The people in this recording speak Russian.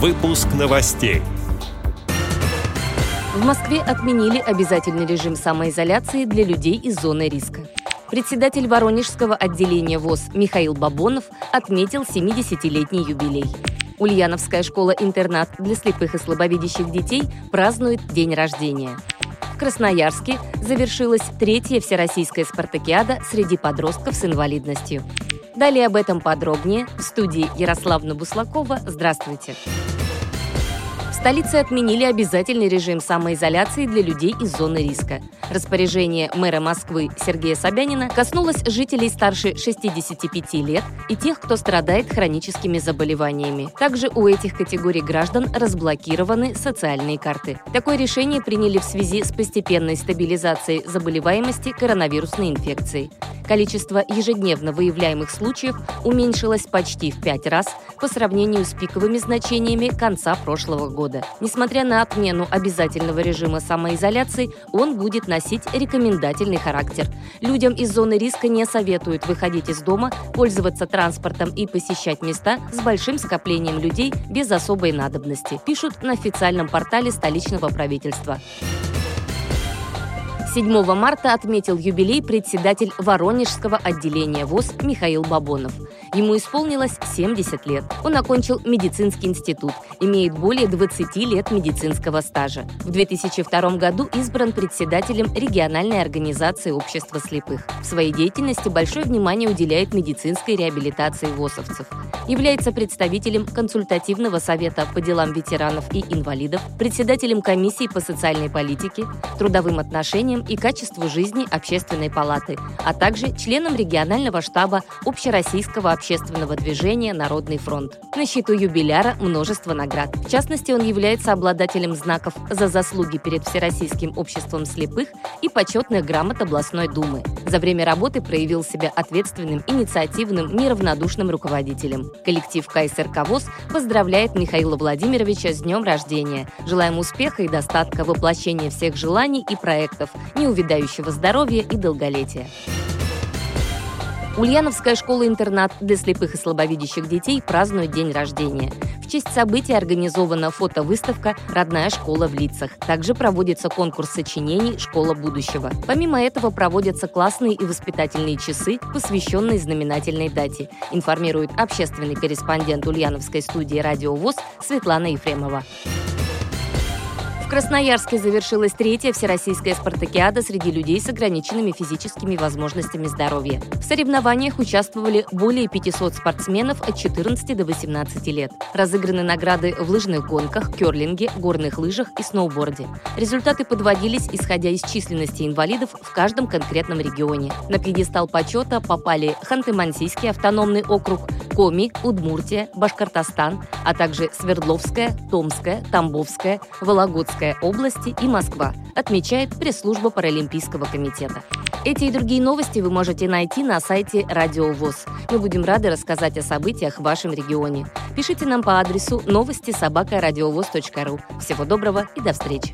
Выпуск новостей. В Москве отменили обязательный режим самоизоляции для людей из зоны риска. Председатель Воронежского отделения ВОЗ Михаил Бабонов отметил 70-летний юбилей. Ульяновская школа-интернат для слепых и слабовидящих детей празднует день рождения. В Красноярске завершилась третья всероссийская спартакиада среди подростков с инвалидностью. Далее об этом подробнее в студии Ярославна Буслакова. Здравствуйте! В столице отменили обязательный режим самоизоляции для людей из зоны риска. Распоряжение мэра Москвы Сергея Собянина коснулось жителей старше 65 лет и тех, кто страдает хроническими заболеваниями. Также у этих категорий граждан разблокированы социальные карты. Такое решение приняли в связи с постепенной стабилизацией заболеваемости коронавирусной инфекцией количество ежедневно выявляемых случаев уменьшилось почти в пять раз по сравнению с пиковыми значениями конца прошлого года. Несмотря на отмену обязательного режима самоизоляции, он будет носить рекомендательный характер. Людям из зоны риска не советуют выходить из дома, пользоваться транспортом и посещать места с большим скоплением людей без особой надобности, пишут на официальном портале столичного правительства. 7 марта отметил юбилей председатель Воронежского отделения ВОЗ Михаил Бабонов. Ему исполнилось 70 лет. Он окончил медицинский институт, имеет более 20 лет медицинского стажа. В 2002 году избран председателем региональной организации общества слепых. В своей деятельности большое внимание уделяет медицинской реабилитации ВОСовцев. Является представителем консультативного совета по делам ветеранов и инвалидов, председателем комиссии по социальной политике, трудовым отношениям и качеству жизни Общественной палаты, а также членом регионального штаба Общероссийского общественного движения «Народный фронт». На счету юбиляра множество наград. В частности, он является обладателем знаков за заслуги перед Всероссийским обществом слепых и почетных грамот областной думы. За время работы проявил себя ответственным, инициативным, неравнодушным руководителем. Коллектив КСРК ВОЗ поздравляет Михаила Владимировича с днем рождения. Желаем успеха и достатка воплощения всех желаний и проектов, неувидающего здоровья и долголетия. Ульяновская школа-интернат для слепых и слабовидящих детей празднует день рождения. В честь события организована фотовыставка «Родная школа в лицах». Также проводится конкурс сочинений «Школа будущего». Помимо этого проводятся классные и воспитательные часы, посвященные знаменательной дате, информирует общественный корреспондент Ульяновской студии «Радио ВОЗ» Светлана Ефремова. В Красноярске завершилась третья всероссийская спартакиада среди людей с ограниченными физическими возможностями здоровья. В соревнованиях участвовали более 500 спортсменов от 14 до 18 лет. Разыграны награды в лыжных гонках, керлинге, горных лыжах и сноуборде. Результаты подводились, исходя из численности инвалидов в каждом конкретном регионе. На пьедестал почета попали Ханты-Мансийский автономный округ, Коми, Удмуртия, Башкортостан, а также Свердловская, Томская, Тамбовская, Вологодская области и Москва, отмечает пресс-служба Паралимпийского комитета. Эти и другие новости вы можете найти на сайте Радио ВОЗ. Мы будем рады рассказать о событиях в вашем регионе. Пишите нам по адресу новости собака ру. Всего доброго и до встречи!